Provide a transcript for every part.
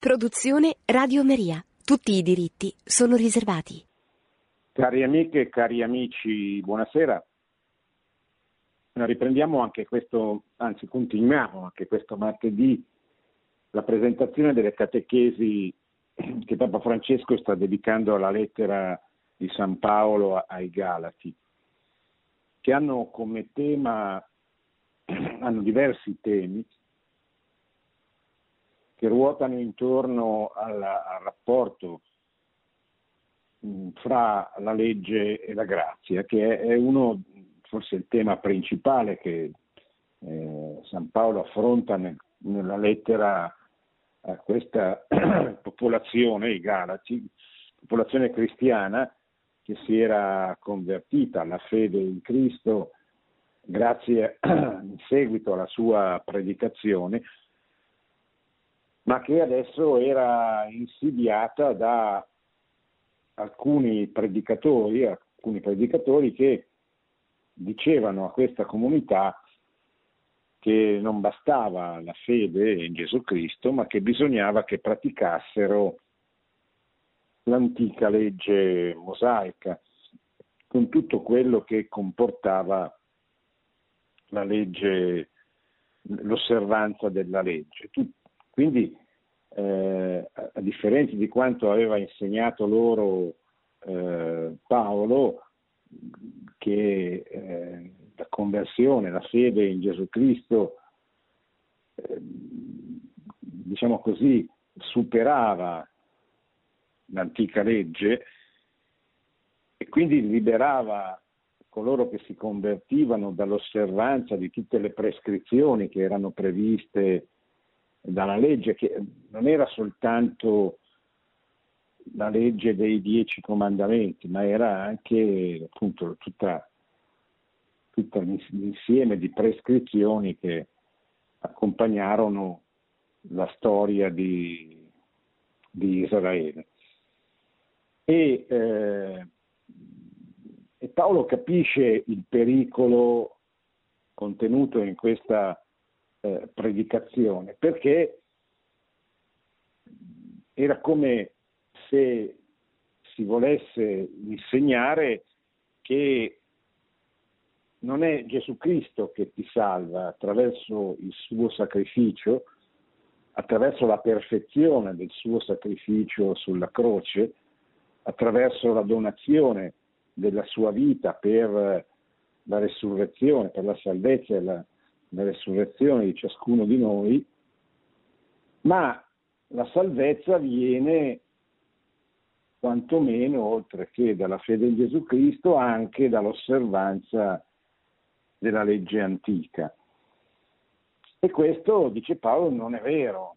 Produzione Radio Maria. Tutti i diritti sono riservati. Cari amiche e cari amici, buonasera. Riprendiamo anche questo, anzi continuiamo anche questo martedì la presentazione delle catechesi che Papa Francesco sta dedicando alla lettera di San Paolo ai Galati, che hanno come tema, hanno diversi temi, che ruotano intorno alla, al rapporto fra la legge e la grazia, che è, uno, forse il tema principale che eh, San Paolo affronta nel, nella lettera a questa popolazione, i Galati, popolazione cristiana che si era convertita alla fede in Cristo grazie in seguito alla sua predicazione, ma che adesso era insidiata da alcuni predicatori, alcuni predicatori che dicevano a questa comunità che non bastava la fede in Gesù Cristo, ma che bisognava che praticassero l'antica legge mosaica, con tutto quello che comportava la legge, l'osservanza della legge. Quindi, eh, a differenza di quanto aveva insegnato loro eh, Paolo, che eh, la conversione, la fede in Gesù Cristo, eh, diciamo così, superava l'antica legge e quindi liberava coloro che si convertivano dall'osservanza di tutte le prescrizioni che erano previste dalla legge, che non era soltanto la legge dei dieci comandamenti, ma era anche appunto tutta, tutto l'insieme di prescrizioni che accompagnarono la storia di, di Israele. E, eh, e, Paolo capisce il pericolo contenuto in questa eh, predicazione perché era come se si volesse insegnare che non è Gesù Cristo che ti salva attraverso il suo sacrificio, attraverso la perfezione del suo sacrificio sulla croce, attraverso la donazione della sua vita per la resurrezione, per la salvezza e la, la resurrezione di ciascuno di noi, ma la salvezza viene quantomeno, oltre che dalla fede in Gesù Cristo, anche dall'osservanza della legge antica. E questo, dice Paolo, non è vero,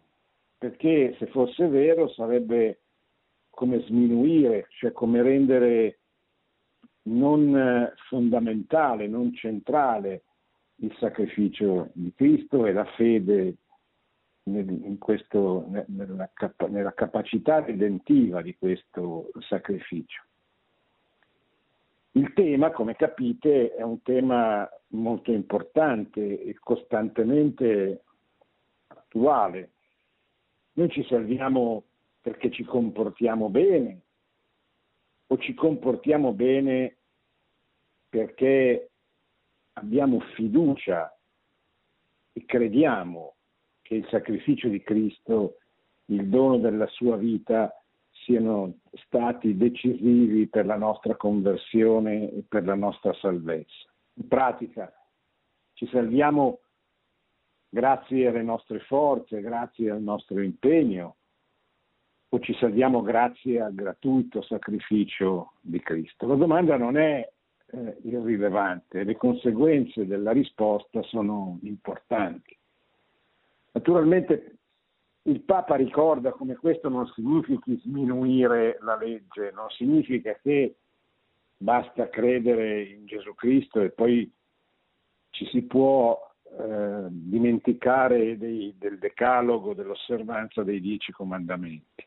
perché se fosse vero sarebbe come sminuire, cioè come rendere non fondamentale, non centrale il sacrificio di Cristo e la fede in questo, nella, nella capacità redentiva di questo sacrificio. Il tema, come capite, è un tema molto importante e costantemente attuale. Noi ci salviamo perché ci comportiamo bene o ci comportiamo bene perché abbiamo fiducia e crediamo che il sacrificio di Cristo, il dono della sua vita, siano stati decisivi per la nostra conversione e per la nostra salvezza. In pratica ci salviamo grazie alle nostre forze, grazie al nostro impegno, o ci salviamo grazie al gratuito sacrificio di Cristo? La domanda non è eh, irrilevante, le conseguenze della risposta sono importanti. Naturalmente il Papa ricorda come questo non significhi sminuire la legge, non significa che basta credere in Gesù Cristo e poi ci si può eh, dimenticare dei, del decalogo, dell'osservanza dei dieci comandamenti.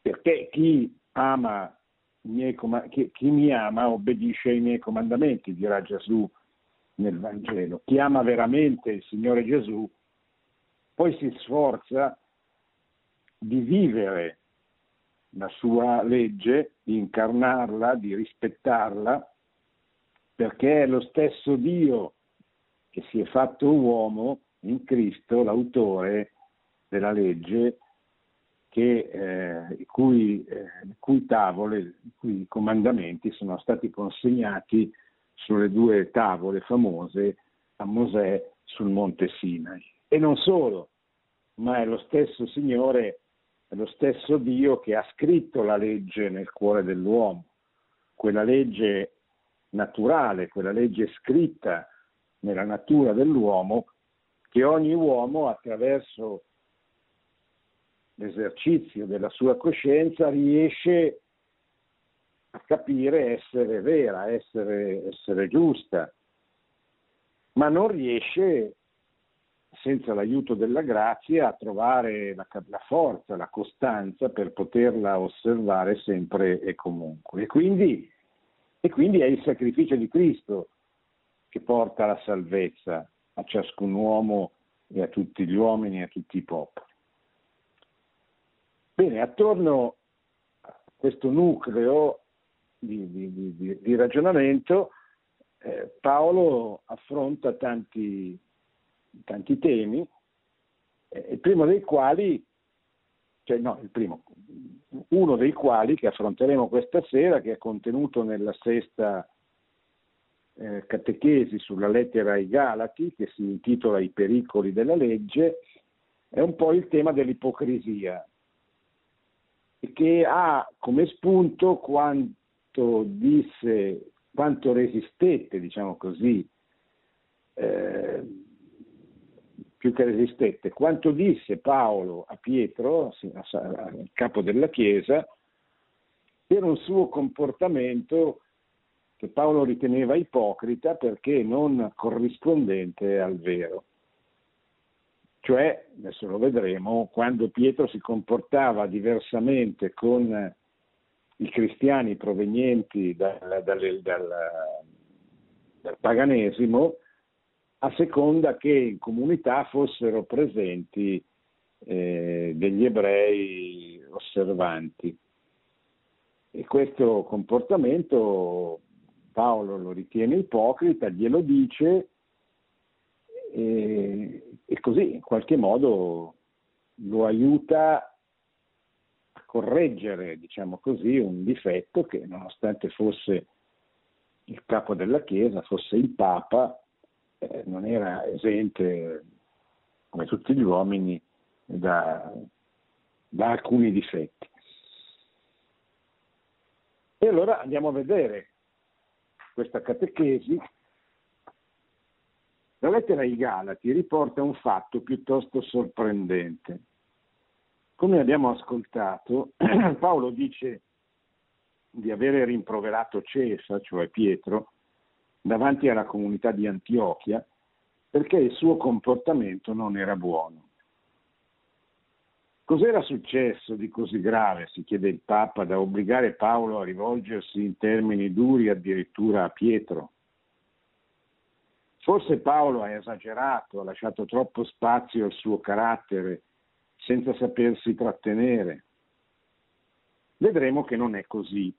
Perché chi ama chi, chi mi ama obbedisce ai miei comandamenti, dirà Gesù nel Vangelo. Chi ama veramente il Signore Gesù poi si sforza di vivere la sua legge, di incarnarla, di rispettarla, perché è lo stesso Dio che si è fatto uomo in Cristo, l'autore della legge, che, eh, i, cui, eh, cui tavole, i cui comandamenti sono stati consegnati sulle due tavole famose a Mosè sul monte Sinai. E non solo, ma è lo stesso Signore, è lo stesso Dio che ha scritto la legge nel cuore dell'uomo, quella legge naturale, quella legge scritta nella natura dell'uomo che ogni uomo attraverso l'esercizio della sua coscienza riesce a capire essere vera, essere, essere giusta, ma non riesce senza l'aiuto della grazia a trovare la, la, forza, la costanza per poterla osservare sempre e comunque. E quindi, e quindi è il sacrificio di Cristo che porta la salvezza a ciascun uomo e a tutti gli uomini e a tutti i popoli. Bene, attorno a questo nucleo di, di, di, di ragionamento eh, Paolo affronta tanti, tanti temi, eh, il primo dei quali, cioè no, il primo, uno dei quali che affronteremo questa sera, che è contenuto nella sesta eh, catechesi sulla lettera ai Galati, che si intitola I pericoli della legge, è un po' il tema dell'ipocrisia che ha come spunto quanto disse, quanto resistette, diciamo così, eh, più che resistette, quanto disse Paolo a Pietro, il capo della Chiesa, per un suo comportamento che Paolo riteneva ipocrita perché non corrispondente al vero cioè, adesso lo vedremo, quando Pietro si comportava diversamente con i cristiani provenienti dal, dal, dal, dal paganesimo, a seconda che in comunità fossero presenti eh, degli ebrei osservanti. E questo comportamento Paolo lo ritiene ipocrita, glielo dice e, e così in qualche modo lo aiuta a correggere, diciamo così, un difetto che nonostante fosse il capo della Chiesa, fosse il Papa, eh, non era esente, come tutti gli uomini, da, da alcuni difetti. E allora andiamo a vedere questa catechesi la lettera ai Galati riporta un fatto piuttosto sorprendente. Come abbiamo ascoltato, Paolo dice di avere rimproverato Cesa, cioè Pietro, davanti alla comunità di Antiochia perché il suo comportamento non era buono. Cos'era successo di così grave, si chiede il Papa, da obbligare Paolo a rivolgersi in termini duri addirittura a Pietro? Forse Paolo ha esagerato, ha lasciato troppo spazio al suo carattere senza sapersi trattenere. Vedremo che non è così,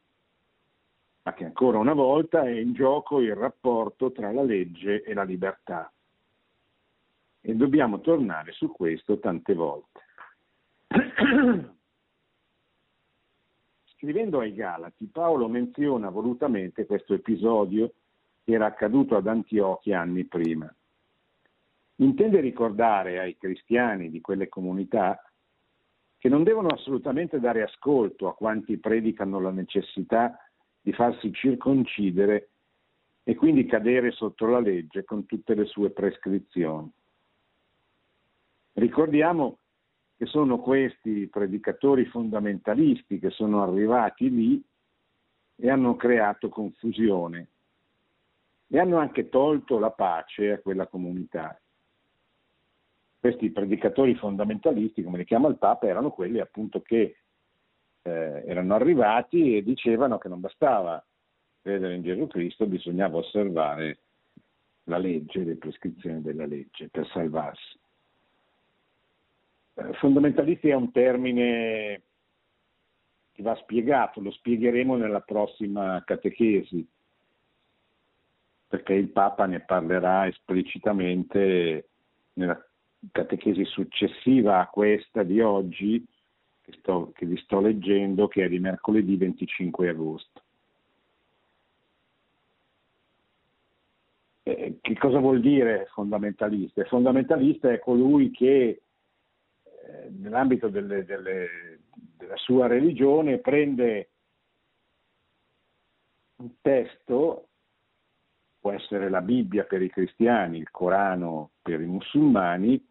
ma che ancora una volta è in gioco il rapporto tra la legge e la libertà. E dobbiamo tornare su questo tante volte. Scrivendo ai Galati, Paolo menziona volutamente questo episodio era accaduto ad Antiochia anni prima. Intende ricordare ai cristiani di quelle comunità che non devono assolutamente dare ascolto a quanti predicano la necessità di farsi circoncidere e quindi cadere sotto la legge con tutte le sue prescrizioni. Ricordiamo che sono questi predicatori fondamentalisti che sono arrivati lì e hanno creato confusione e hanno anche tolto la pace a quella comunità. Questi predicatori fondamentalisti, come li chiama il Papa, erano quelli appunto che eh, erano arrivati e dicevano che non bastava credere in Gesù Cristo, bisognava osservare la legge, le prescrizioni della legge per salvarsi. fondamentalisti è un termine che va spiegato, lo spiegheremo nella prossima catechesi, perché il Papa ne parlerà esplicitamente nella catechesi successiva a questa di oggi, che, sto, che vi sto leggendo, che è di mercoledì 25 agosto. Eh, che cosa vuol dire fondamentalista? Fondamentalista è colui che eh, nell'ambito delle, delle, della sua religione prende un testo, può essere la Bibbia per i cristiani, il Corano per i musulmani,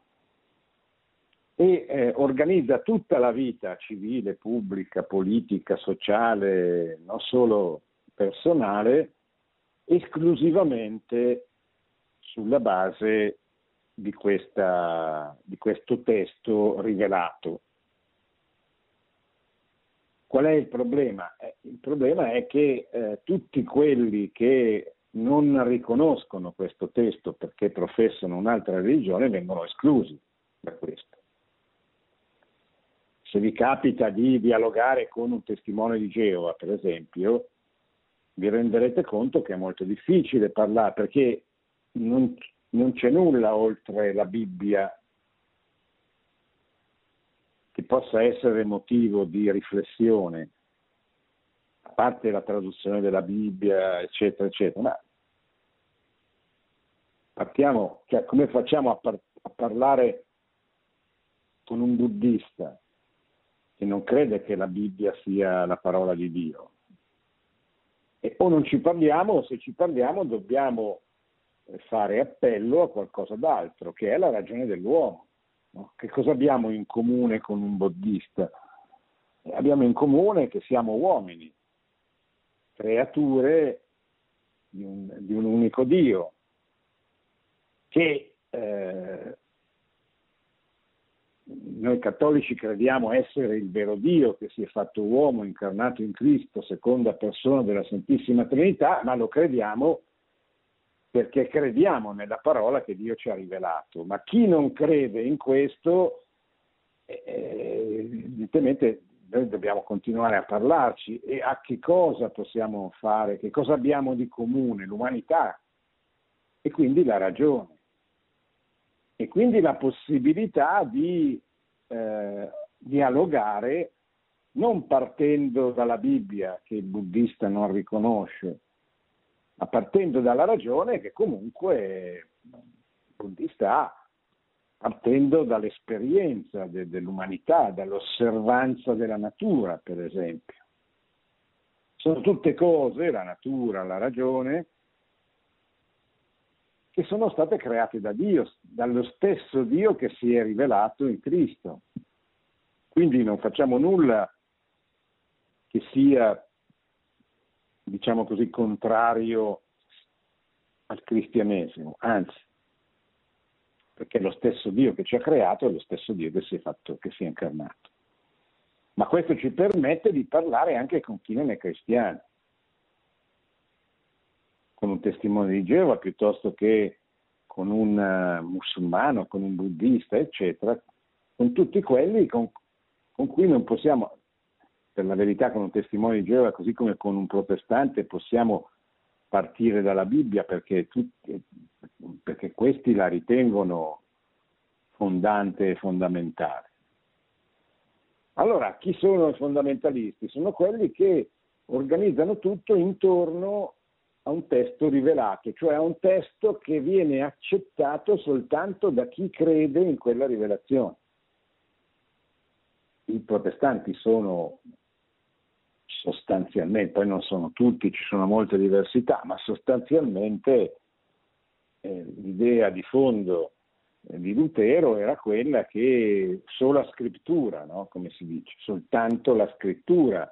e eh, organizza tutta la vita civile, pubblica, politica, sociale, non solo personale, esclusivamente sulla base di, questa, di questo testo rivelato. Qual è il problema? Eh, il problema è che eh, tutti quelli che non riconoscono questo testo perché professano un'altra religione vengono esclusi da questo. Se vi capita di dialogare con un testimone di Geova, per esempio, vi renderete conto che è molto difficile parlare perché non, non c'è nulla oltre la Bibbia che possa essere motivo di riflessione, a parte la traduzione della Bibbia, eccetera, eccetera, ma partiamo, cioè, come facciamo a, par- a parlare con un buddista che non crede che la Bibbia sia la parola di Dio? E o non ci parliamo, o se ci parliamo dobbiamo fare appello a qualcosa d'altro, che è la ragione dell'uomo. No? Che cosa abbiamo in comune con un buddista? Abbiamo in comune che siamo uomini, creature di un, di un unico Dio, che eh, noi cattolici crediamo essere il vero Dio che si è fatto uomo, incarnato in Cristo, seconda persona della Santissima Trinità, ma lo crediamo perché crediamo nella parola che Dio ci ha rivelato, ma chi non crede in questo, eh, evidentemente noi dobbiamo continuare a parlarci. E a che cosa possiamo fare, che cosa abbiamo di comune, l'umanità. E quindi la ragione e quindi la possibilità di eh, dialogare non partendo dalla Bibbia che il buddista non riconosce, ma partendo dalla ragione che comunque il buddista ha, partendo dall'esperienza de- dell'umanità, dall'osservanza della natura, per esempio. Sono tutte cose, la natura, la ragione, che sono state create da Dio, dallo stesso Dio che si è rivelato in Cristo. Quindi non facciamo nulla che sia diciamo così, contrario al cristianesimo, anzi, perché lo stesso Dio che ci ha creato è lo stesso Dio che si è, fatto, che si è incarnato. Ma questo ci permette di parlare anche con chi non è cristiano, con un testimone di Geova piuttosto che con un uh, musulmano, con un buddista, eccetera, con tutti quelli con, con cui non possiamo, per la verità con un testimone di Geova, così come con un protestante, possiamo partire dalla Bibbia perché, tutti, perché questi la ritengono fondante e fondamentale. Allora, chi sono i fondamentalisti? Sono quelli che organizzano tutto intorno a un testo rivelato, cioè a un testo che viene accettato soltanto da chi crede in quella rivelazione. I protestanti sono sostanzialmente, poi non sono tutti, ci sono molte diversità, ma sostanzialmente eh, l'idea di fondo eh, di Lutero era quella che sola scrittura, no? come si dice, soltanto la scrittura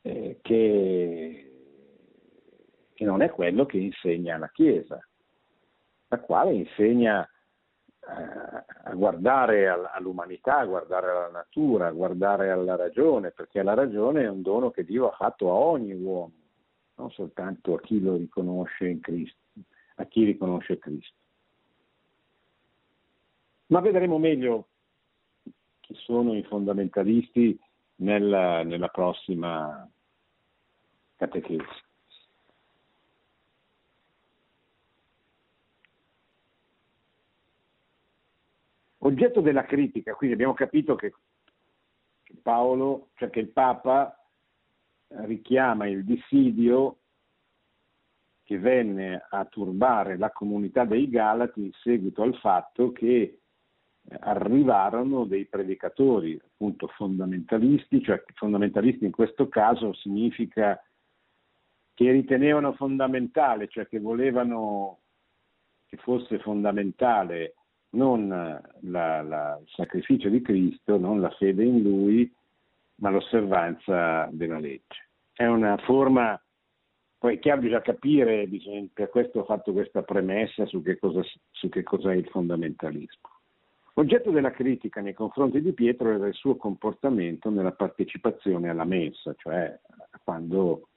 eh, che, che non è quello che insegna la Chiesa, la quale insegna a guardare all'umanità, a guardare alla natura, a guardare alla ragione, perché la ragione è un dono che Dio ha fatto a ogni uomo, non soltanto a chi lo riconosce in Cristo, a chi riconosce Cristo. Ma vedremo meglio chi sono i fondamentalisti nella, nella prossima catechesi. Oggetto della critica, quindi abbiamo capito che Paolo, cioè che il Papa richiama il dissidio che venne a turbare la comunità dei Galati in seguito al fatto che arrivarono dei predicatori appunto fondamentalisti, cioè fondamentalisti in questo caso significa che ritenevano fondamentale, cioè che volevano che fosse fondamentale non la, la, il sacrificio di Cristo, non la fede in Lui, ma l'osservanza della legge. È una forma, poi è chiaro bisogna capire, bisogna, per questo ho fatto questa premessa su che, cosa, su che cos'è il fondamentalismo. Oggetto della critica nei confronti di Pietro era il suo comportamento nella partecipazione alla messa, cioè quando,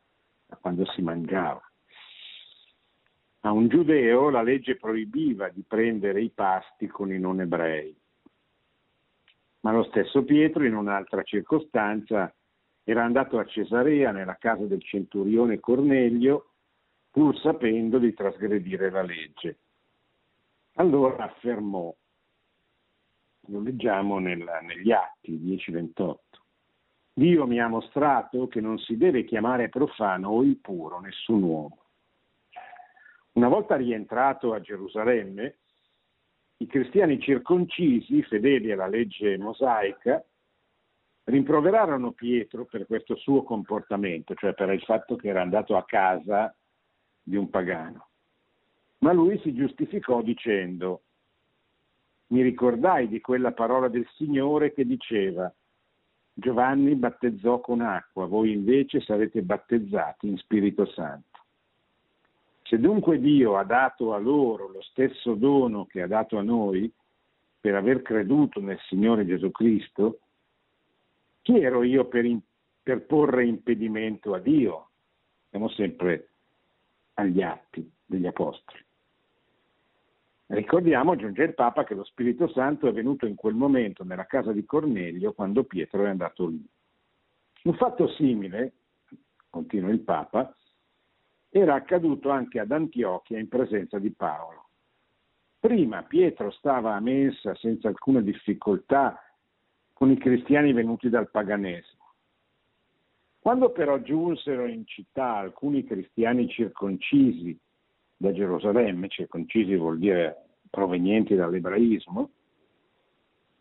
quando si mangiava. A un giudeo la legge proibiva di prendere i pasti con i non ebrei, ma lo stesso Pietro in un'altra circostanza era andato a Cesarea nella casa del centurione Cornelio pur sapendo di trasgredire la legge. Allora affermò, lo leggiamo nella, negli Atti 10-28, Dio mi ha mostrato che non si deve chiamare profano o impuro nessun uomo una volta rientrato a Gerusalemme, i cristiani circoncisi, fedeli alla legge mosaica, rimproverarono Pietro per questo suo comportamento, cioè per il fatto che era andato a casa di un pagano. Ma lui si giustificò dicendo, mi ricordai di quella parola del Signore che diceva, Giovanni battezzò con acqua, voi invece sarete battezzati in Spirito Santo. Se dunque Dio ha dato a loro lo stesso dono che ha dato a noi per aver creduto nel Signore Gesù Cristo, chi ero io per, in, per porre impedimento a Dio? Siamo sempre agli atti degli Apostoli. Ricordiamo, aggiunge il Papa, che lo Spirito Santo è venuto in quel momento nella casa di Cornelio quando Pietro è andato lì. Un fatto simile, continua il Papa, era accaduto anche ad Antiochia in presenza di Paolo. Prima Pietro stava a mensa senza alcuna difficoltà con i cristiani venuti dal paganesimo. Quando però giunsero in città alcuni cristiani circoncisi da Gerusalemme, circoncisi vuol dire provenienti dall'ebraismo,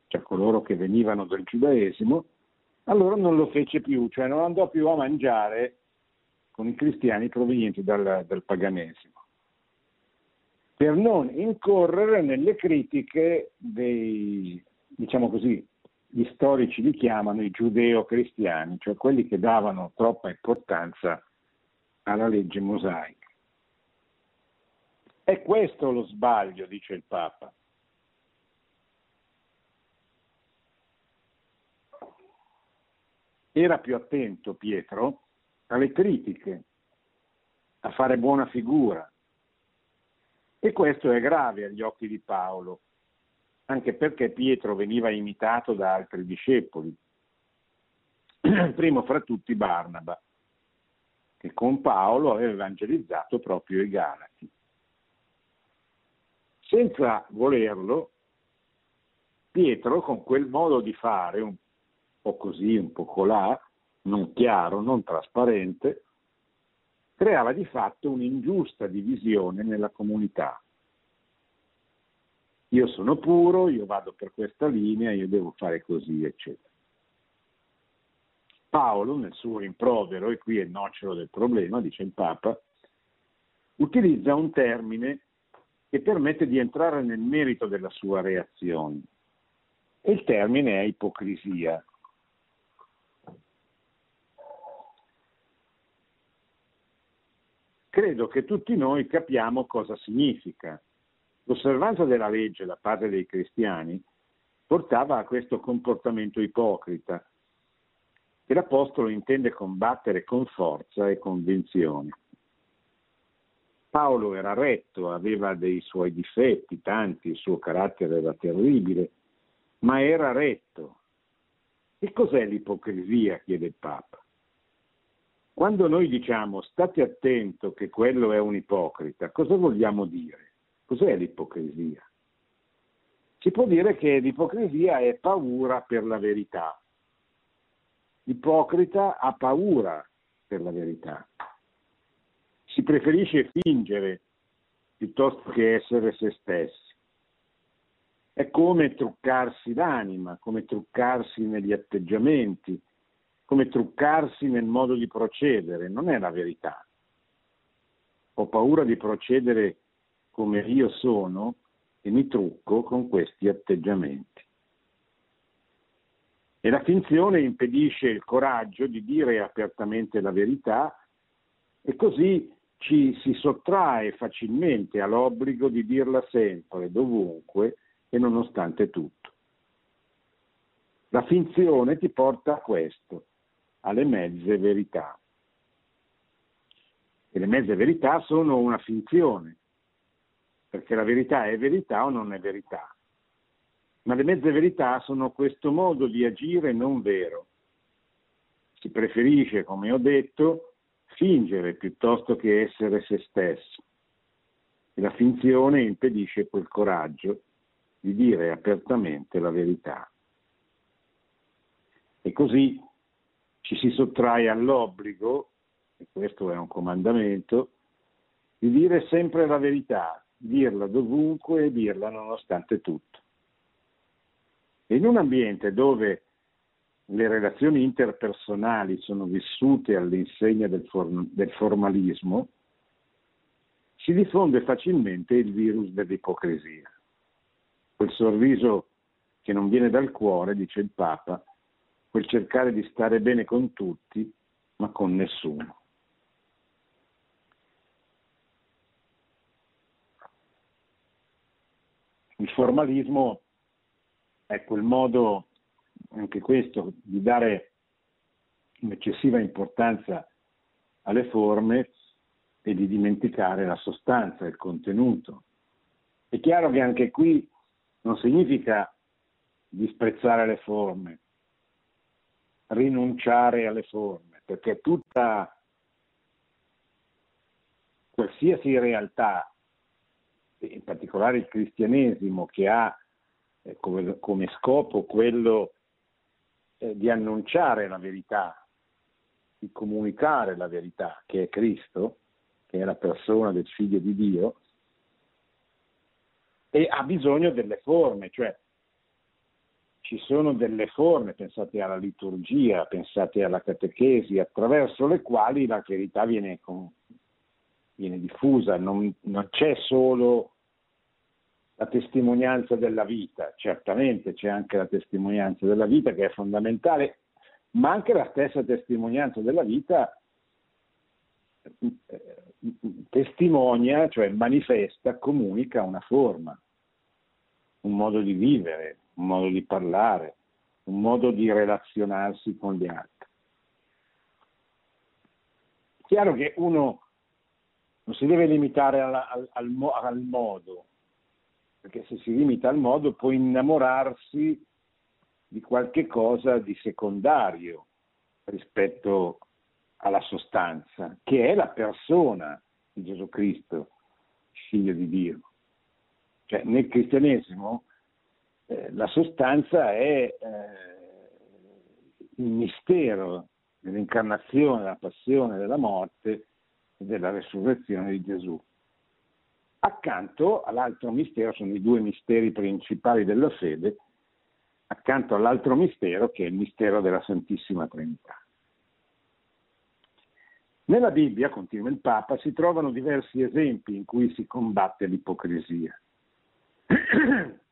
cioè coloro che venivano dal giudaesimo, allora non lo fece più, cioè non andò più a mangiare con i cristiani provenienti dal, dal paganesimo, per non incorrere nelle critiche dei, diciamo così, gli storici li chiamano i giudeo-cristiani, cioè quelli che davano troppa importanza alla legge mosaica. È questo lo sbaglio, dice il Papa. Era più attento Pietro alle critiche, a fare buona figura. E questo è grave agli occhi di Paolo, anche perché Pietro veniva imitato da altri discepoli, primo fra tutti Barnaba, che con Paolo aveva evangelizzato proprio i Galati. Senza volerlo, Pietro con quel modo di fare, un po' così, un po' colà, non chiaro, non trasparente, creava di fatto un'ingiusta divisione nella comunità. Io sono puro, io vado per questa linea, io devo fare così, eccetera. Paolo, nel suo rimprovero, e qui è il nocciolo del problema, dice il Papa, utilizza un termine che permette di entrare nel merito della sua reazione. E il termine è ipocrisia. Credo che tutti noi capiamo cosa significa. L'osservanza della legge da parte dei cristiani portava a questo comportamento ipocrita che l'Apostolo intende combattere con forza e convinzione. Paolo era retto, aveva dei suoi difetti, tanti, il suo carattere era terribile, ma era retto. E cos'è l'ipocrisia? chiede il Papa. Quando noi diciamo state attento che quello è un ipocrita, cosa vogliamo dire? Cos'è l'ipocrisia? Si può dire che l'ipocrisia è paura per la verità. L'ipocrita ha paura per la verità. Si preferisce fingere piuttosto che essere se stessi. È come truccarsi l'anima, come truccarsi negli atteggiamenti, come truccarsi nel modo di procedere, non è la verità. Ho paura di procedere come io sono e mi trucco con questi atteggiamenti. E la finzione impedisce il coraggio di dire apertamente la verità e così ci si sottrae facilmente all'obbligo di dirla sempre, dovunque, e nonostante tutto. La finzione ti porta a questo, alle mezze verità. E le mezze verità sono una finzione, perché la verità è verità o non è verità. Ma le mezze verità sono questo modo di agire non vero. Si preferisce, come ho detto, fingere piuttosto che essere se stessi. E la finzione impedisce quel coraggio di dire apertamente la verità. E così ci si sottrae all'obbligo, e questo è un comandamento, di dire sempre la verità, dirla dovunque e dirla nonostante tutto. In un ambiente dove le relazioni interpersonali sono vissute all'insegna del, form- del formalismo, si diffonde facilmente il virus dell'ipocrisia quel sorriso che non viene dal cuore, dice il Papa, quel cercare di stare bene con tutti, ma con nessuno. Il formalismo è quel modo, anche questo, di dare un'eccessiva importanza alle forme e di dimenticare la sostanza, il contenuto. È chiaro che anche qui non significa disprezzare le forme, rinunciare alle forme, perché tutta qualsiasi realtà, in particolare il cristianesimo, che ha eh, come, come, scopo quello eh, di annunciare la verità, di comunicare la verità, che è Cristo, che è la persona del figlio di Dio, e ha bisogno delle forme, cioè ci sono delle forme, pensate alla liturgia, pensate alla catechesi, attraverso le quali la verità viene, viene diffusa, non, non c'è solo la testimonianza della vita, certamente c'è anche la testimonianza della vita che è fondamentale, ma anche la stessa testimonianza della vita eh, testimonia, cioè manifesta, comunica una forma, un modo di vivere, un modo di parlare, un modo di relazionarsi con gli altri. Chiaro che uno non si deve limitare al, al, al, al modo, perché se si limita al modo può innamorarsi di qualche cosa di secondario rispetto alla sostanza, che è la persona di Gesù Cristo, figlio di Dio. Cioè, nel cristianesimo eh, la sostanza è eh, il mistero dell'incarnazione, della passione, della morte e della resurrezione di Gesù. Accanto all'altro mistero, sono i due misteri principali della fede, accanto all'altro mistero che è il mistero della Santissima Trinità. Nella Bibbia, continua il Papa, si trovano diversi esempi in cui si combatte l'ipocrisia.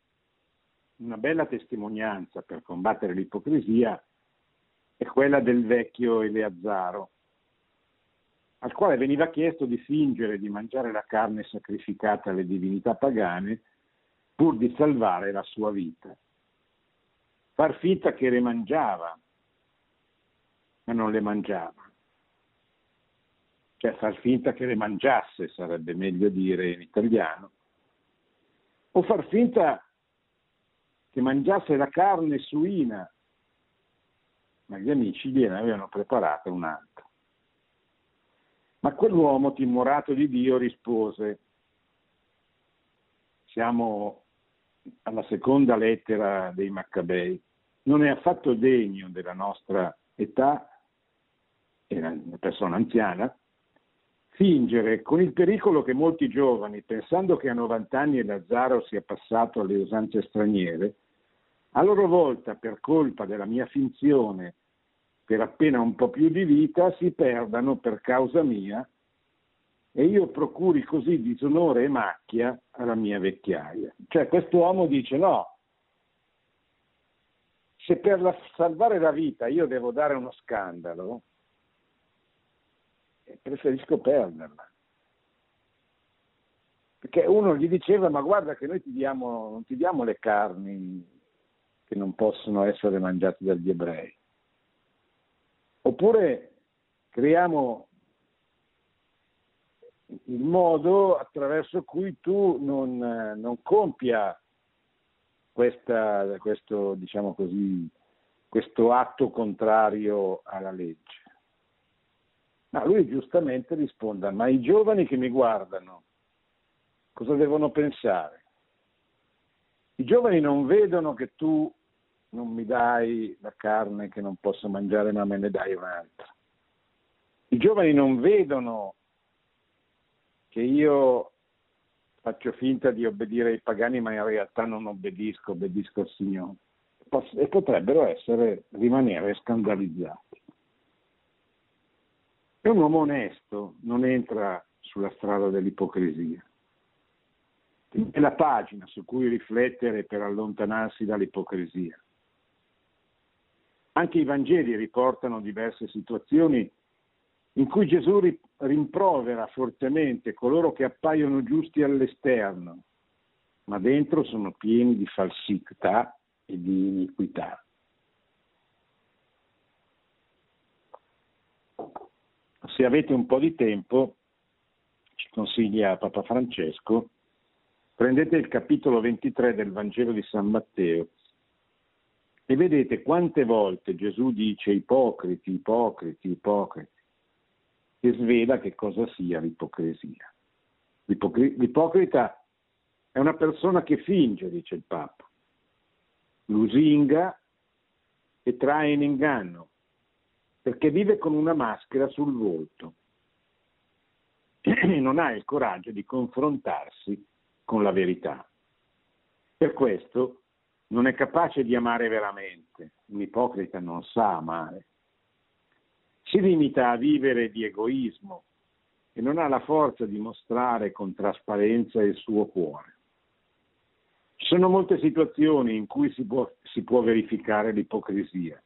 Una bella testimonianza per combattere l'ipocrisia è quella del vecchio Eleazzaro, al quale veniva chiesto di fingere di mangiare la carne sacrificata alle divinità pagane pur di salvare la sua vita. Far finta che le mangiava, ma non le mangiava. cioè far finta che le mangiasse, sarebbe meglio dire in italiano, o far finta che mangiasse la carne suina, ma gli amici gliene avevano preparata un'altra. Ma quell'uomo timorato di Dio rispose, siamo alla seconda lettera dei Maccabei, non è affatto degno della nostra età, era una persona anziana, fingere con il pericolo che molti giovani, pensando che a 90 anni Lazzaro sia passato alle usanze straniere, a loro volta, per colpa della mia finzione, per appena un po' più di vita, si perdano per causa mia e io procuri così disonore e macchia alla mia vecchiaia. Cioè questo uomo dice no, se per la, salvare la vita io devo dare uno scandalo, preferisco perderla. Perché uno gli diceva, ma guarda che noi ti diamo, non ti diamo le carni che non possono essere mangiate dagli ebrei. Oppure creiamo il modo attraverso cui tu non, non compia questa, questo, diciamo così, questo atto contrario alla legge. Ma lui giustamente risponde, ma i giovani che mi guardano, cosa devono pensare? I giovani non vedono che tu non mi dai la carne che non posso mangiare, ma me ne dai un'altra. I giovani non vedono che io faccio finta di obbedire ai pagani, ma in realtà non obbedisco, obbedisco al Signore. E potrebbero essere, rimanere scandalizzati. E un uomo onesto non entra sulla strada dell'ipocrisia. È la pagina su cui riflettere per allontanarsi dall'ipocrisia. Anche i Vangeli riportano diverse situazioni in cui Gesù rimprovera fortemente coloro che appaiono giusti all'esterno, ma dentro sono pieni di falsità e di iniquità. se avete un po' di tempo, ci consiglia Papa Francesco, prendete il capitolo 23 del Vangelo di San Matteo e vedete quante volte Gesù dice ipocriti, ipocriti, ipocriti, e svela che cosa sia l'ipocrisia. L'ipocri- l'ipocrita è una persona che finge, dice il Papa, lusinga e trae in inganno, perché vive con una maschera sul volto e non ha il coraggio di confrontarsi con la verità. Per questo non è capace di amare veramente, un ipocrita non sa amare. Si limita a vivere di egoismo e non ha la forza di mostrare con trasparenza il suo cuore. Ci sono molte situazioni in cui si può, si può verificare l'ipocrisia.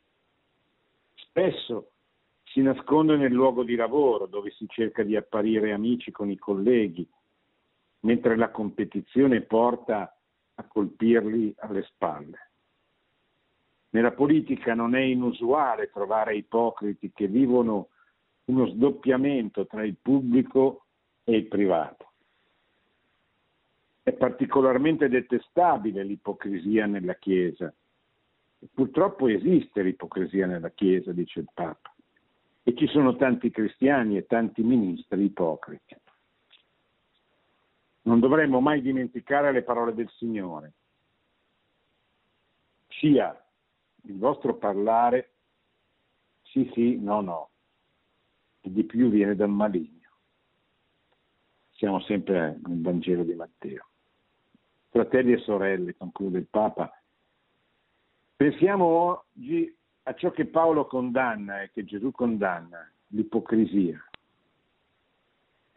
Spesso si nasconde nel luogo di lavoro dove si cerca di apparire amici con i colleghi, mentre la competizione porta a colpirli alle spalle. Nella politica non è inusuale trovare ipocriti che vivono uno sdoppiamento tra il pubblico e il privato. È particolarmente detestabile l'ipocrisia nella Chiesa. Purtroppo esiste l'ipocrisia nella Chiesa, dice il Papa, e ci sono tanti cristiani e tanti ministri ipocriti. Non dovremmo mai dimenticare le parole del Signore. Sia il vostro parlare sì, sì, no, no, e di più viene dal maligno. Siamo sempre nel Vangelo di Matteo. Fratelli e sorelle, conclude il Papa, pensiamo oggi a ciò che Paolo condanna e che Gesù condanna, l'ipocrisia.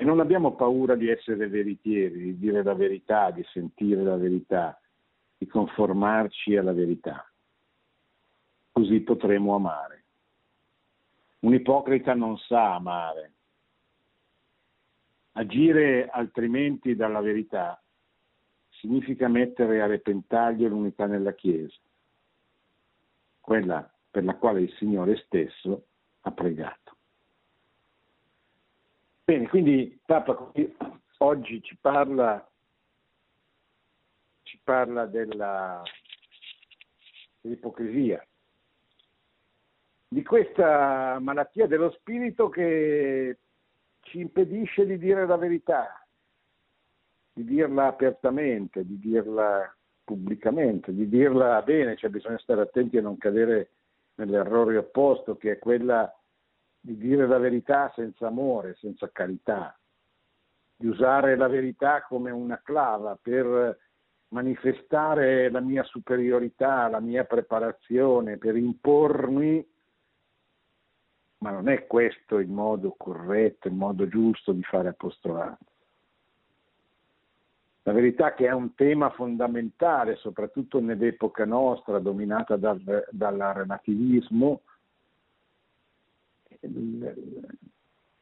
E non abbiamo paura di essere veritieri, di dire la verità, di sentire la verità, di conformarci alla verità. Così potremo amare. Un ipocrita non sa amare. Agire altrimenti dalla verità significa mettere a repentaglio l'unità nella Chiesa, quella per la quale il Signore stesso ha pregato. Bene, quindi Papa oggi ci parla, ci parla della, dell'ipocrisia, di questa malattia dello spirito che ci impedisce di dire la verità, di dirla apertamente, di dirla pubblicamente, di dirla bene, cioè bisogna stare attenti a non cadere nell'errore opposto, che è quella di dire la verità senza amore, senza carità, di usare la verità come una clava per manifestare la mia superiorità, la mia preparazione, per impormi, ma non è questo il modo corretto, il modo giusto di fare apostolato. La verità che è un tema fondamentale, soprattutto nell'epoca nostra dominata dal, dal relativismo,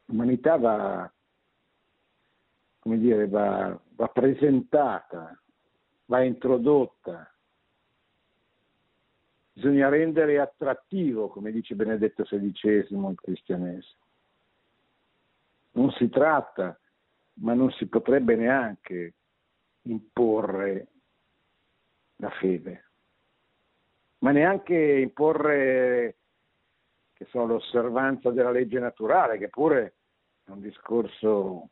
l'umanità va, come dire, va, va presentata, va introdotta. Bisogna rendere attrattivo, come dice Benedetto XVI, il cristianesimo. Non si tratta, ma non si potrebbe neanche imporre la fede, ma neanche imporre che so, l'osservanza della legge naturale, che pure è un discorso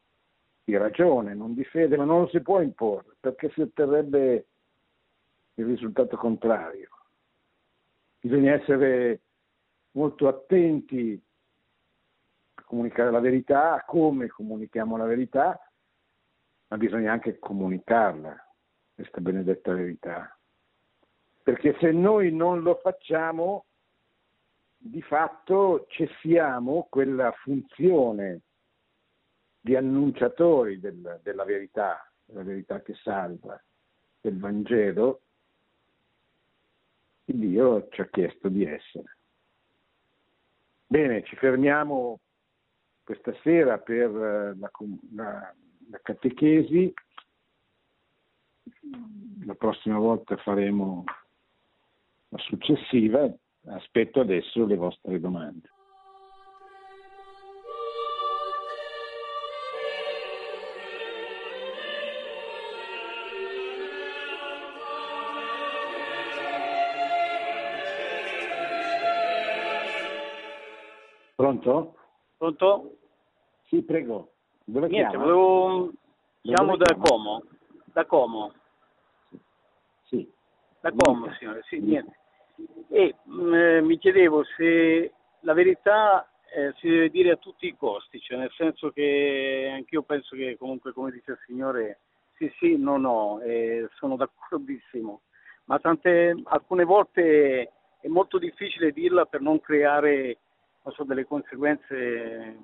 di ragione, non di fede, ma non lo si può imporre, perché si otterrebbe il risultato contrario. Bisogna essere molto attenti a comunicare la verità, a come comunichiamo la verità, ma bisogna anche comunicarla, questa benedetta verità. Perché se noi non lo facciamo, di fatto cessiamo quella funzione di annunciatori del, della verità, della verità che salva, del Vangelo, che Dio ci ha chiesto di essere. Bene, ci fermiamo questa sera per la, la la catechesi, la prossima volta faremo la successiva, aspetto adesso le vostre domande. Pronto? Pronto? Sì, prego. Dove Niente, chiama? volevo... Siamo da? Como. Da Como. Sì. Da Como, signore. Sì, niente. E mh, eh, mi chiedevo se la verità eh, si deve dire a tutti i costi, cioè nel senso che anch'io penso che comunque, come dice il signore, sì, sì, no, no, eh, sono d'accordissimo, ma tante, alcune volte è molto difficile dirla per non creare non so, delle conseguenze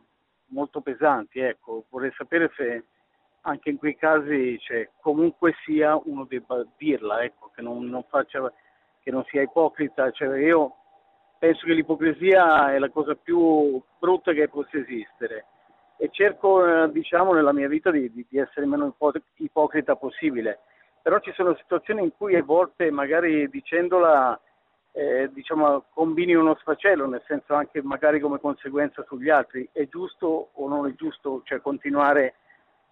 molto pesanti. Ecco, vorrei sapere se anche in quei casi cioè, comunque sia uno debba dirla, ecco, che non, non faccia, che non sia ipocrita. Cioè, io penso che l'ipocrisia è la cosa più brutta che possa esistere e cerco, eh, diciamo, nella mia vita di, di, essere meno ipo- ipocrita possibile. Però ci sono situazioni in cui a volte magari dicendola eh, diciamo, combini uno sfacello, nel senso anche magari come conseguenza sugli altri. È giusto o non è giusto cioè, continuare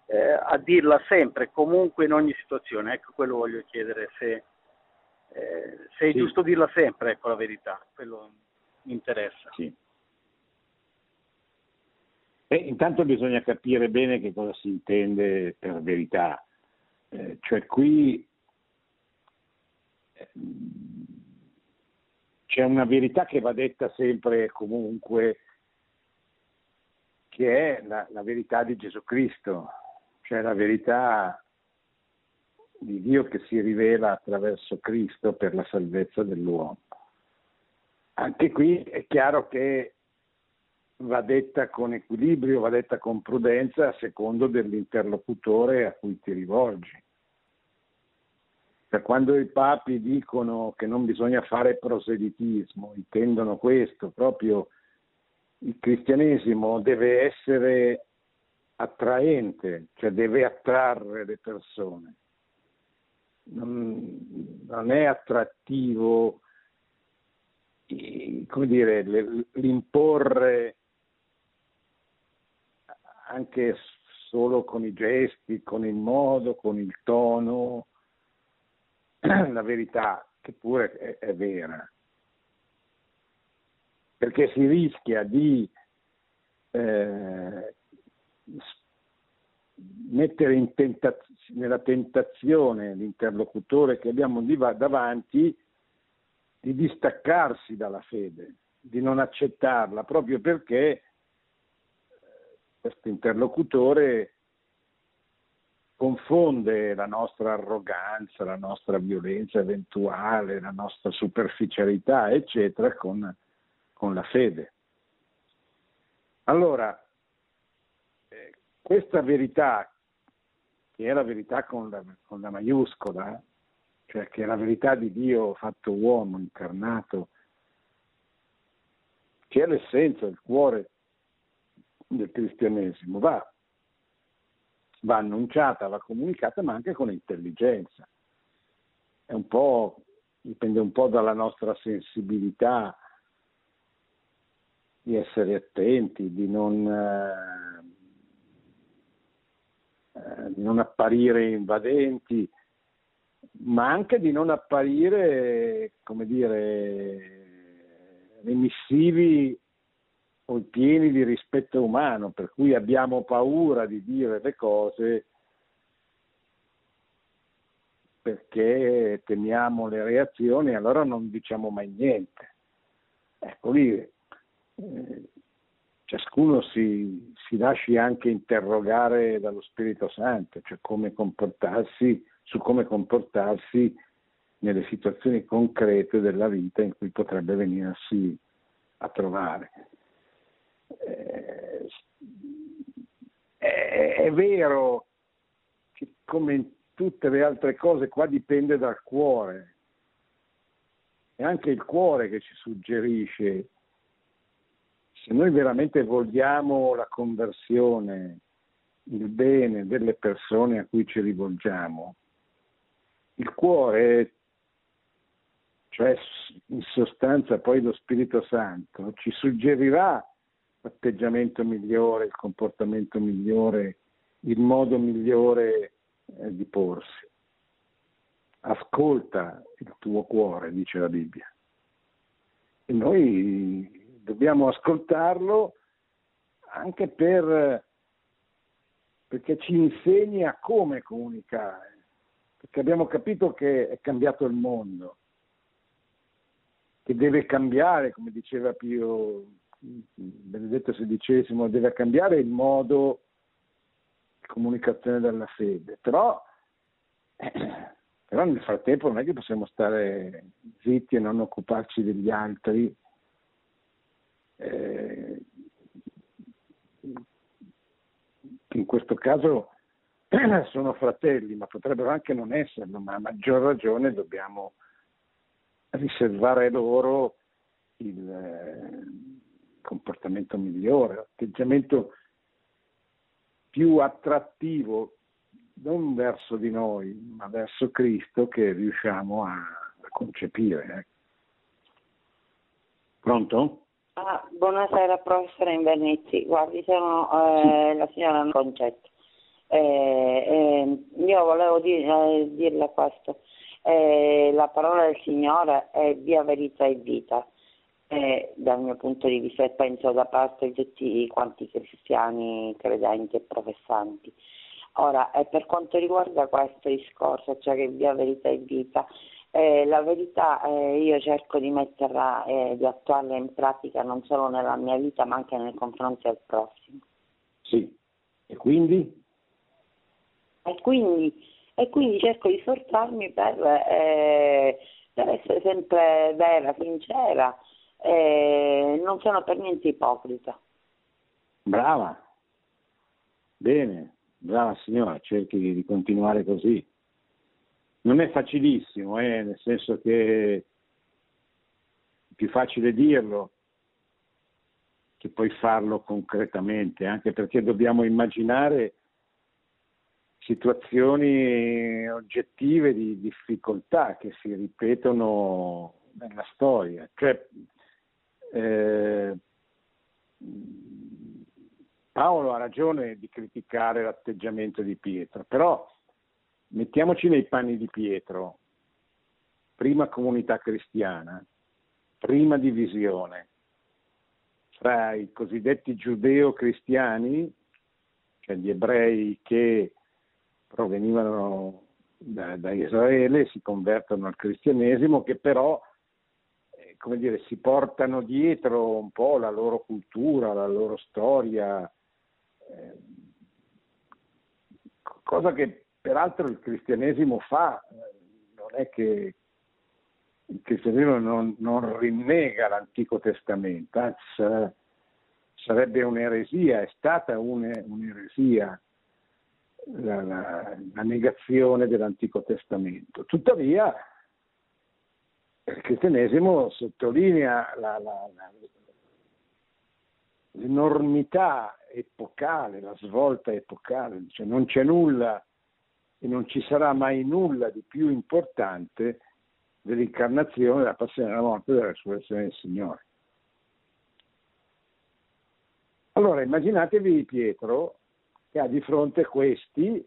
eh, a dirla sempre, comunque in ogni situazione? Ecco, quello voglio chiedere, se, eh, se è Sì. giusto dirla sempre, ecco la verità, quello mi interessa. Sì. Beh, intanto bisogna capire bene che cosa si intende per verità. Eh, cioè qui ehm, c'è una verità che va detta sempre e comunque, che è la, la verità di Gesù Cristo, cioè la verità di Dio che si rivela attraverso Cristo per la salvezza dell'uomo. Anche qui è chiaro che va detta con equilibrio, va detta con prudenza a secondo dell'interlocutore a cui ti rivolgi. Per quando i papi dicono che non bisogna fare proselitismo, intendono questo, proprio il cristianesimo deve essere attraente, cioè deve attrarre le persone. Non, non è attrattivo come dire, l'imporre anche solo con i gesti, con il modo, con il tono, la verità, che pure è, è vera. Perché si rischia di eh, mettere tentaz- nella tentazione l'interlocutore che abbiamo davanti di distaccarsi dalla fede, di non accettarla, proprio perché eh, questo interlocutore confonde la nostra arroganza, la nostra violenza eventuale, la nostra superficialità, eccetera, con, con la fede. Allora, questa verità, che è la verità con la, con la maiuscola, cioè che è la verità di Dio fatto uomo, incarnato, che è l'essenza, il cuore del cristianesimo, va va annunciata, va comunicata, ma anche con intelligenza. È un po', dipende un po' dalla nostra sensibilità di essere attenti, di non, eh, di non apparire invadenti, ma anche di non apparire, come dire, remissivi o pieni di rispetto umano, per cui abbiamo paura di dire le cose perché temiamo le reazioni allora non diciamo mai niente. Ecco lì, eh, ciascuno si, si, lasci anche interrogare dallo Spirito Santo, cioè come comportarsi, su come comportarsi nelle situazioni concrete della vita in cui potrebbe venirsi a trovare eh, è, è vero che come in tutte le altre cose qua dipende dal cuore. È anche il cuore che ci suggerisce se noi veramente vogliamo la conversione, il bene delle persone a cui ci rivolgiamo, il cuore, cioè in sostanza poi lo Spirito Santo, ci suggerirà l'atteggiamento migliore, il comportamento migliore, il modo migliore eh, di porsi. Ascolta il tuo cuore, dice la Bibbia. E noi dobbiamo ascoltarlo anche per, perché ci insegni a come comunicare, perché abbiamo capito che è cambiato il mondo, che deve cambiare, come diceva Pio Benedetto XVI deve cambiare il modo di comunicazione della fede, però, però nel frattempo non è che possiamo stare zitti e non occuparci degli altri. Eh, in questo caso sono fratelli, ma potrebbero anche non esserlo, ma a maggior ragione dobbiamo riservare loro il, eh, comportamento migliore, atteggiamento più attrattivo non verso di noi, ma verso Cristo che riusciamo a, a concepire. Eh. Pronto? Ah, buonasera professore Invernizi, guardi sono eh, la signora Concetto. Eh, eh, io volevo dir, eh, dirle questo, eh, la parola del Signore è via verità e vita eh, dal mio punto di vista e penso da parte di tutti quanti cristiani credenti e professanti. Ora, per quanto riguarda questo discorso, cioè che via verità e vita, eh, la verità eh, io cerco di metterla, eh, di attuarla in pratica non solo nella mia vita ma anche nei confronti del prossimo. Sì, e quindi? E quindi, e quindi cerco di sforzarmi per, eh, per essere sempre vera, sincera, eh, non sono per niente ipocrita. Brava, bene, brava signora, cerchi di, continuare così. Non è facilissimo, eh, nel senso che è più facile dirlo che poi farlo concretamente, anche perché dobbiamo immaginare situazioni oggettive di difficoltà che si ripetono nella storia. Cioè, eh, Paolo ha ragione di criticare l'atteggiamento di Pietro, però mettiamoci nei panni di Pietro, prima comunità cristiana, prima divisione. Tra i cosiddetti giudeo-cristiani, cioè gli ebrei che provenivano da, da Israele, si convertono al cristianesimo, che però eh, come dire, si portano dietro un po' la loro cultura, la loro storia, eh, cosa che peraltro il cristianesimo fa, non è che il cristianesimo non, non rinnega l'Antico Testamento, anzi sarebbe un'eresia, è stata un'eresia la, la, la negazione dell'Antico Testamento. Tuttavia il cristianesimo sottolinea la, l'enormità epocale, la svolta epocale, cioè non c'è nulla e non ci sarà mai nulla di più importante dell'incarnazione, della passione della morte e della resurrezione del Signore. Allora immaginatevi Pietro che ha di fronte questi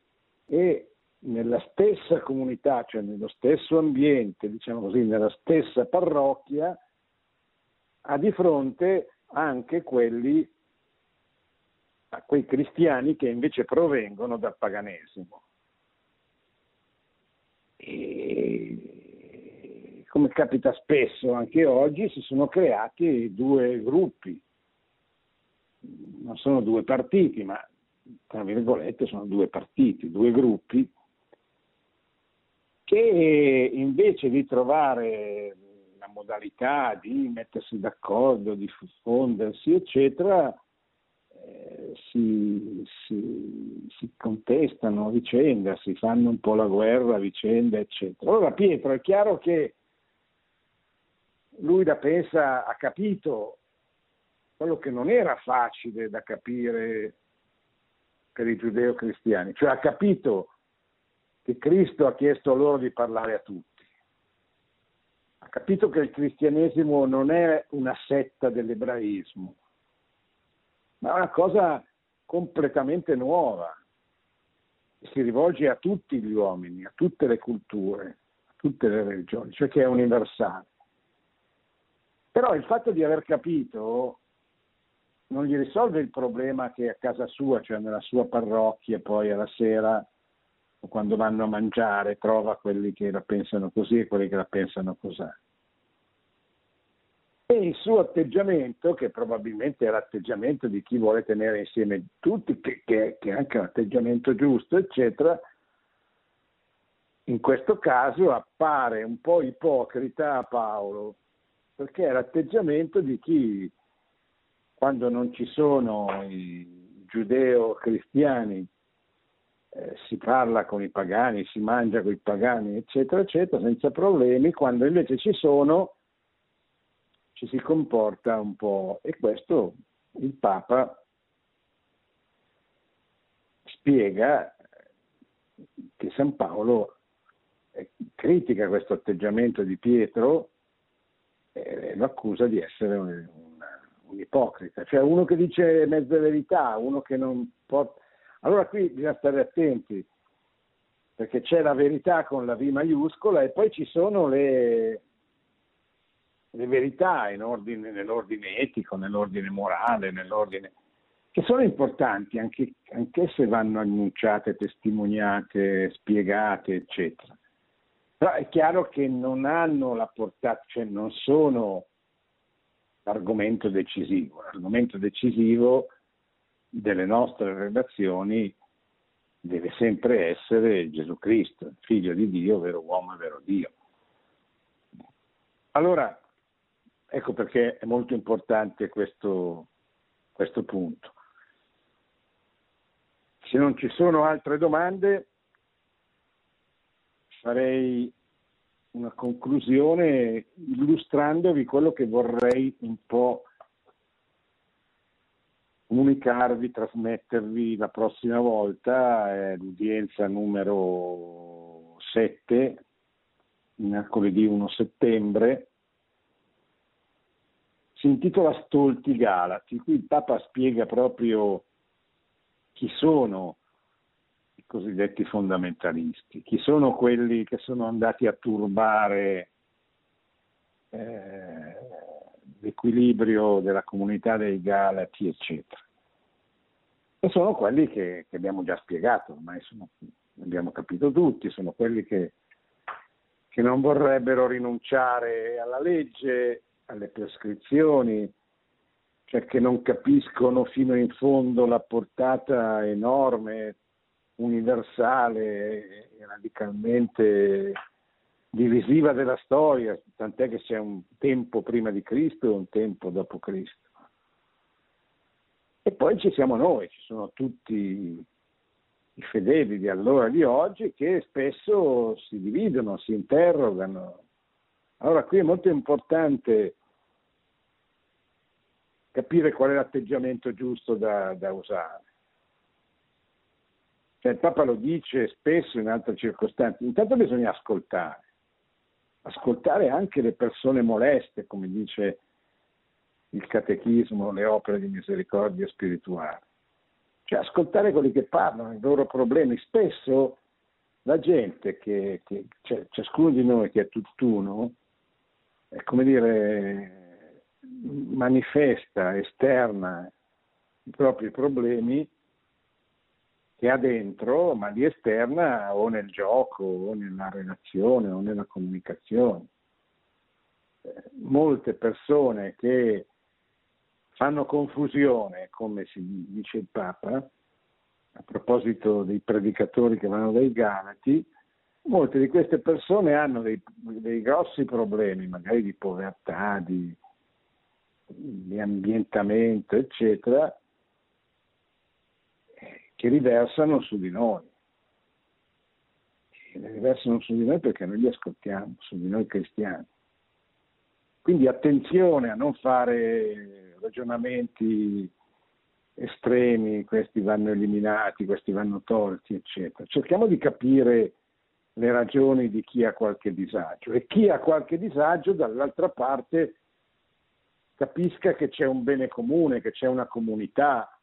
e nella stessa comunità, cioè nello stesso ambiente, diciamo così, nella stessa parrocchia, ha di fronte anche quelli, quei cristiani che invece provengono dal paganesimo. Come capita spesso anche oggi, si sono creati due gruppi, non sono due partiti, ma tra virgolette sono due partiti, due gruppi, che invece di trovare la modalità di mettersi d'accordo, di fondersi, eccetera, si, si, si, contestano a vicenda, si fanno un po' la guerra a vicenda, eccetera. Allora Pietro è chiaro che lui da pensa ha capito quello che non era facile da capire per i giudeo-cristiani, cioè ha capito che Cristo ha chiesto loro di parlare a tutti, ha capito che il cristianesimo non è una setta dell'ebraismo, ma è una cosa completamente nuova, si rivolge a tutti gli uomini, a tutte le culture, a tutte le religioni, cioè che è universale. Però il fatto di aver capito non gli risolve il problema che a casa sua, cioè nella sua parrocchia, poi alla sera o quando vanno a mangiare trova quelli che la pensano così e quelli che la pensano così. E il suo atteggiamento, che probabilmente è l'atteggiamento di chi vuole tenere insieme tutti, che, che, che è anche un atteggiamento giusto, eccetera, in questo caso appare un po' ipocrita a Paolo, perché è l'atteggiamento di chi quando non ci sono i giudeo-cristiani eh, si parla con i pagani, si mangia con i pagani, eccetera, eccetera, senza problemi, quando invece ci sono ci si comporta un po' e questo il Papa spiega che San Paolo eh, critica questo atteggiamento di Pietro e lo accusa di essere un, un ipocrita, cioè uno che dice mezza verità, uno che non porta... Allora qui bisogna stare attenti, perché c'è la verità con la V maiuscola e poi ci sono le, le verità ordine, nell'ordine etico, nell'ordine morale, nell'ordine che sono importanti anche, se vanno annunciate, testimoniate, spiegate, eccetera. Però è chiaro che non hanno la portata, cioè non sono l'argomento decisivo. L'argomento decisivo delle nostre relazioni deve sempre essere Gesù Cristo, figlio di Dio, vero uomo e vero Dio. Allora, ecco perché è molto importante questo, questo punto. Se non ci sono altre domande, farei una conclusione illustrandovi quello che vorrei un po' comunicarvi, trasmettervi la prossima volta, è l'udienza numero 7, mercoledì 1 settembre, si intitola Stolti Galati, qui il Papa spiega proprio chi sono i cosiddetti fondamentalisti, chi sono quelli che sono andati a turbare eh, l'equilibrio della comunità dei Galati, eccetera. E sono quelli che, che abbiamo già spiegato, ormai sono, abbiamo capito tutti, sono quelli che, che non vorrebbero rinunciare alla legge, alle prescrizioni, cioè che non capiscono fino in fondo la portata enorme, universale e radicalmente divisiva della storia, tant'è che c'è un tempo prima di Cristo e un tempo dopo Cristo. E poi ci siamo noi, ci sono tutti i fedeli di allora e di oggi che spesso si dividono, si interrogano. Allora qui è molto importante capire qual è l'atteggiamento giusto da, da usare. Cioè, il Papa lo dice spesso in altre circostanze, intanto bisogna ascoltare, ascoltare anche le persone moleste, come dice il catechismo, le opere di misericordia spirituale. Cioè ascoltare quelli che parlano, i loro problemi. Spesso la gente che, che cioè, ciascuno di noi che è tutt'uno, è come dire, manifesta, esterna i propri problemi che ha dentro, ma li esterna o nel gioco, o nella relazione, o nella comunicazione. Eh, molte persone che fanno confusione, come si dice il Papa, a proposito dei predicatori che vanno dai Galati, molte di queste persone hanno dei, dei grossi problemi, magari di povertà, di, di ambientamento, eccetera, che riversano su di noi. Che riversano su di noi perché noi li ascoltiamo, su di noi cristiani. Quindi attenzione a non fare ragionamenti estremi, questi vanno eliminati, questi vanno tolti, eccetera. Cerchiamo di capire le ragioni di chi ha qualche disagio e chi ha qualche disagio dall'altra parte capisca che c'è un bene comune, che c'è una comunità,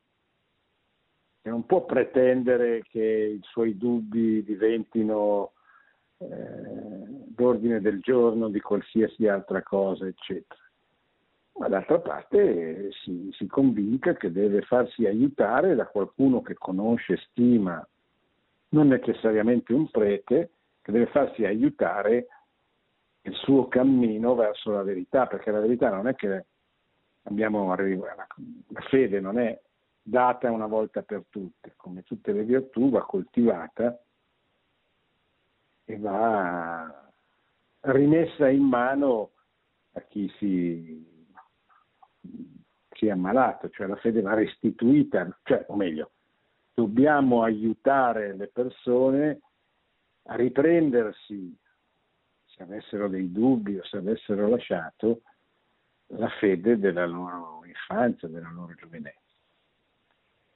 che non può pretendere che i suoi dubbi diventino eh, d'ordine del giorno di qualsiasi altra cosa, eccetera. Ma d'altra parte si, si convinca che deve farsi aiutare da qualcuno che conosce, stima, non necessariamente un prete, che deve farsi aiutare il suo cammino verso la verità, perché la verità non è che abbiamo, la fede non è data una volta per tutte, come tutte le virtù va coltivata e va rimessa in mano a chi si, si è ammalato, cioè la fede va restituita, cioè, o meglio, dobbiamo aiutare le persone a riprendersi, se avessero dei dubbi o se avessero lasciato, la fede della loro infanzia, della loro giovinezza.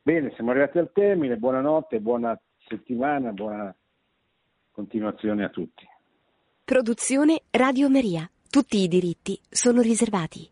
Bene, siamo arrivati al termine, buonanotte, buona settimana, buona continuazione a tutti. Produzione Radio Maria. Tutti i diritti sono riservati.